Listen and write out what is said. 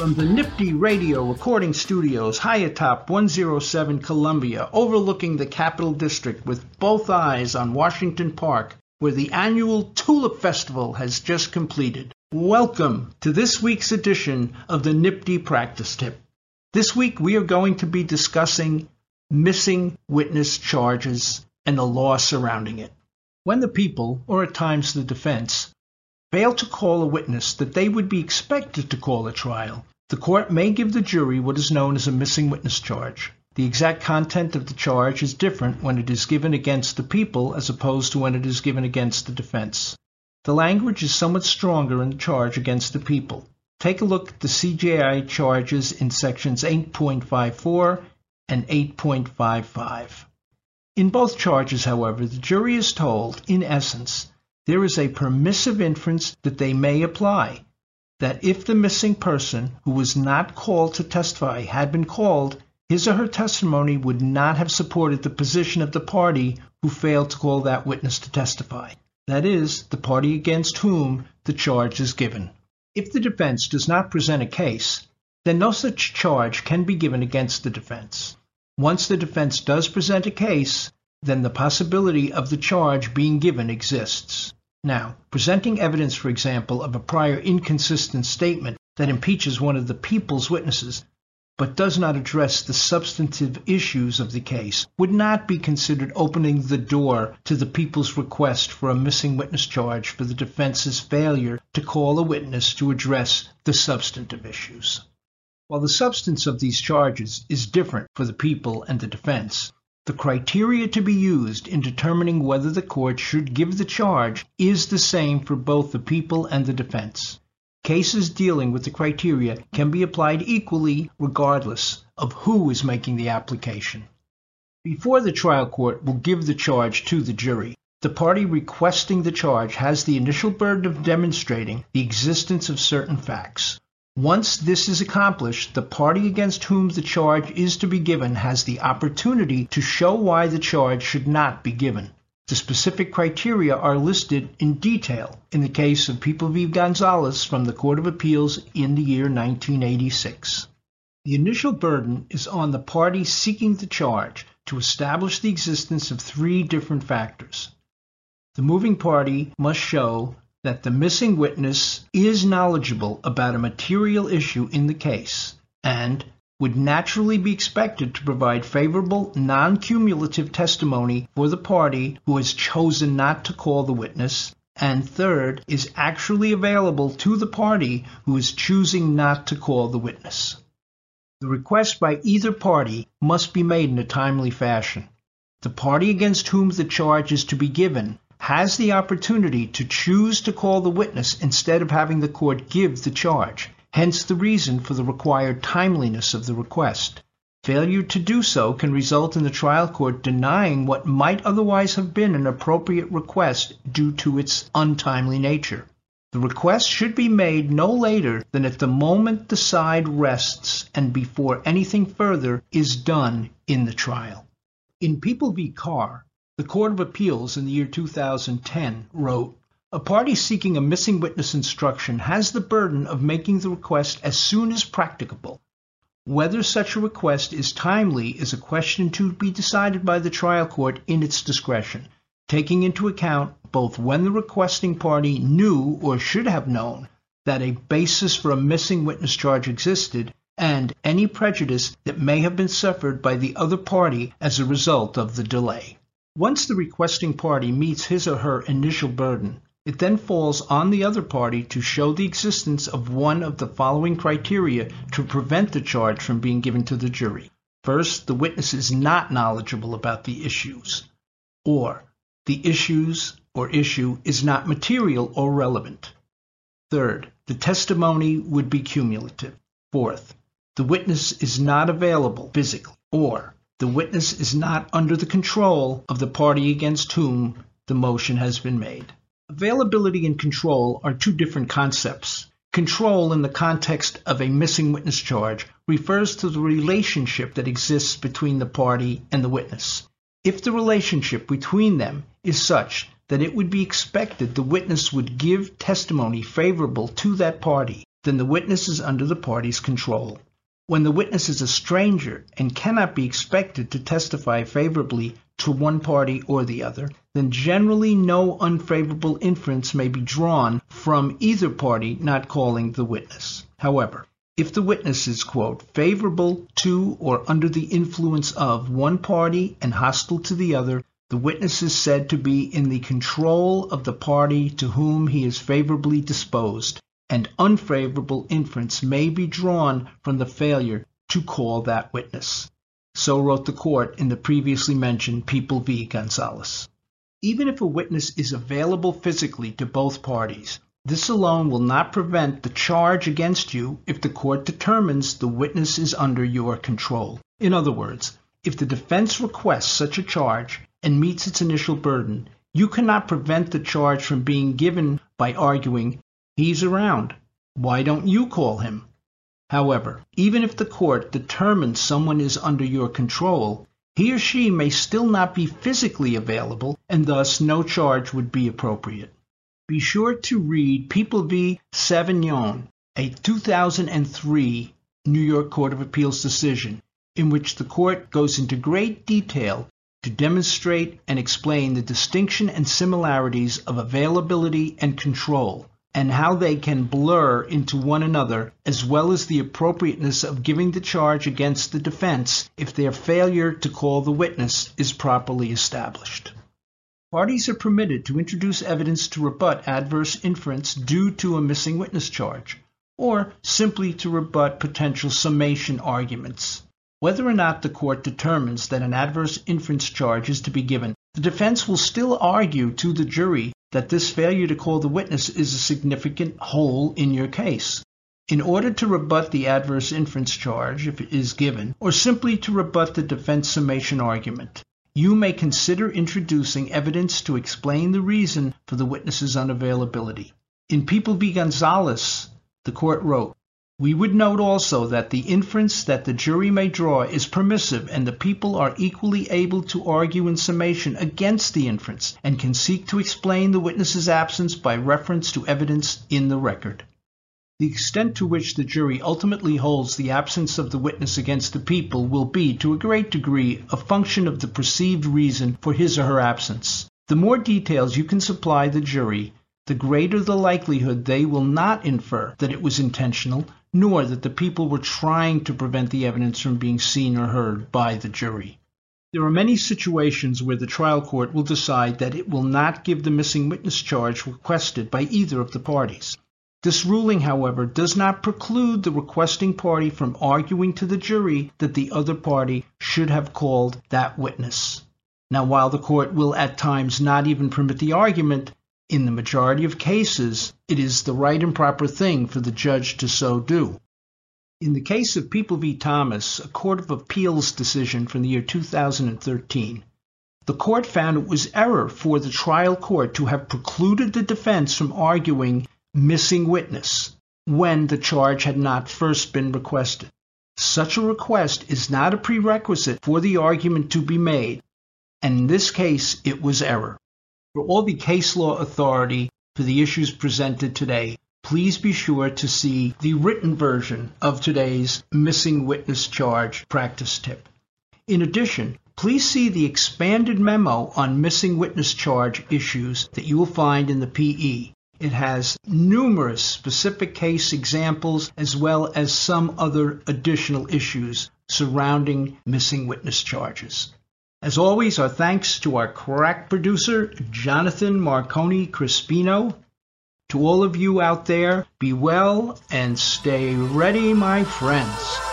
From the NYPTI Radio recording studios high atop 107 Columbia, overlooking the Capital District with both eyes on Washington Park, where the annual Tulip Festival has just completed. Welcome to this week's edition of the NYPTI Practice Tip. This week we are going to be discussing missing witness charges and the law surrounding it. When the people, or at times the defense, fail to call a witness that they would be expected to call at trial, the court may give the jury what is known as a missing witness charge. The exact content of the charge is different when it is given against the people as opposed to when it is given against the defense. The language is somewhat stronger in the charge against the people. Take a look at the CJI charges in sections 8.54 and 8.55. In both charges, however, the jury is told, in essence, there is a permissive inference that they may apply, that if the missing person who was not called to testify had been called, his or her testimony would not have supported the position of the party who failed to call that witness to testify. That is, the party against whom the charge is given. If the defense does not present a case, then no such charge can be given against the defense. Once the defense does present a case, then the possibility of the charge being given exists. Now, presenting evidence, for example, of a prior inconsistent statement that impeaches one of the people's witnesses, but does not address the substantive issues of the case, would not be considered opening the door to the people's request for a missing witness charge for the defense's failure to call a witness to address the substantive issues. While the substance of these charges is different for the people and the defense, the criteria to be used in determining whether the court should give the charge is the same for both the people and the defense. Cases dealing with the criteria can be applied equally regardless of who is making the application. Before the trial court will give the charge to the jury, the party requesting the charge has the initial burden of demonstrating the existence of certain facts. Once this is accomplished, the party against whom the charge is to be given has the opportunity to show why the charge should not be given. The specific criteria are listed in detail in the case of People v. Gonzalez from the Court of Appeals in the year 1986. The initial burden is on the party seeking the charge to establish the existence of three different factors. The moving party must show that the missing witness is knowledgeable about a material issue in the case and would naturally be expected to provide favorable, non cumulative testimony for the party who has chosen not to call the witness, and third, is actually available to the party who is choosing not to call the witness. The request by either party must be made in a timely fashion. The party against whom the charge is to be given has the opportunity to choose to call the witness instead of having the court give the charge, hence the reason for the required timeliness of the request. Failure to do so can result in the trial court denying what might otherwise have been an appropriate request due to its untimely nature. The request should be made no later than at the moment the side rests and before anything further is done in the trial. In People v. Carr, the Court of Appeals in the year 2010 wrote, a party seeking a missing witness instruction has the burden of making the request as soon as practicable. Whether such a request is timely is a question to be decided by the trial court in its discretion, taking into account both when the requesting party knew or should have known that a basis for a missing witness charge existed and any prejudice that may have been suffered by the other party as a result of the delay. Once the requesting party meets his or her initial burden, it then falls on the other party to show the existence of one of the following criteria to prevent the charge from being given to the jury. First, the witness is not knowledgeable about the issues, or the issues or issue is not material or relevant. Third, the testimony would be cumulative. Fourth, the witness is not available physically, or the witness is not under the control of the party against whom the motion has been made. Availability and control are two different concepts. Control in the context of a missing witness charge refers to the relationship that exists between the party and the witness. If the relationship between them is such that it would be expected the witness would give testimony favorable to that party, then the witness is under the party's control. When the witness is a stranger and cannot be expected to testify favorably to one party or the other, then generally no unfavorable inference may be drawn from either party not calling the witness. However, if the witness is, quote, favorable to or under the influence of one party and hostile to the other, the witness is said to be in the control of the party to whom he is favorably disposed, and unfavorable inference may be drawn from the failure to call that witness. So wrote the court in the previously mentioned People v. Gonzalez. Even if a witness is available physically to both parties, this alone will not prevent the charge against you if the court determines the witness is under your control. In other words, if the defense requests such a charge and meets its initial burden, you cannot prevent the charge from being given by arguing He's around. Why don't you call him? However, even if the court determines someone is under your control, he or she may still not be physically available, and thus no charge would be appropriate. Be sure to read People v. Savinon, a 2003 New York Court of Appeals decision, in which the court goes into great detail to demonstrate and explain the distinction and similarities of availability and control and how they can blur into one another, as well as the appropriateness of giving the charge against the defense if their failure to call the witness is properly established. Parties are permitted to introduce evidence to rebut adverse inference due to a missing witness charge, or simply to rebut potential summation arguments. Whether or not the court determines that an adverse inference charge is to be given, the defense will still argue to the jury that this failure to call the witness is a significant hole in your case. In order to rebut the adverse inference charge, if it is given, or simply to rebut the defense summation argument, you may consider introducing evidence to explain the reason for the witness's unavailability. In People v. Gonzalez, the court wrote, we would note also that the inference that the jury may draw is permissive and the people are equally able to argue in summation against the inference and can seek to explain the witness's absence by reference to evidence in the record. The extent to which the jury ultimately holds the absence of the witness against the people will be, to a great degree, a function of the perceived reason for his or her absence. The more details you can supply the jury, the greater the likelihood they will not infer that it was intentional nor that the people were trying to prevent the evidence from being seen or heard by the jury. There are many situations where the trial court will decide that it will not give the missing witness charge requested by either of the parties. This ruling, however, does not preclude the requesting party from arguing to the jury that the other party should have called that witness. Now, while the court will at times not even permit the argument, in the majority of cases, it is the right and proper thing for the judge to so do. In the case of People v. Thomas, a Court of Appeals decision from the year 2013, the court found it was error for the trial court to have precluded the defense from arguing missing witness when the charge had not first been requested. Such a request is not a prerequisite for the argument to be made, and in this case it was error. For all the case law authority for the issues presented today, please be sure to see the written version of today's missing witness charge practice tip. In addition, please see the expanded memo on missing witness charge issues that you will find in the PE. It has numerous specific case examples as well as some other additional issues surrounding missing witness charges. As always, our thanks to our crack producer, Jonathan Marconi Crispino. To all of you out there, be well and stay ready, my friends.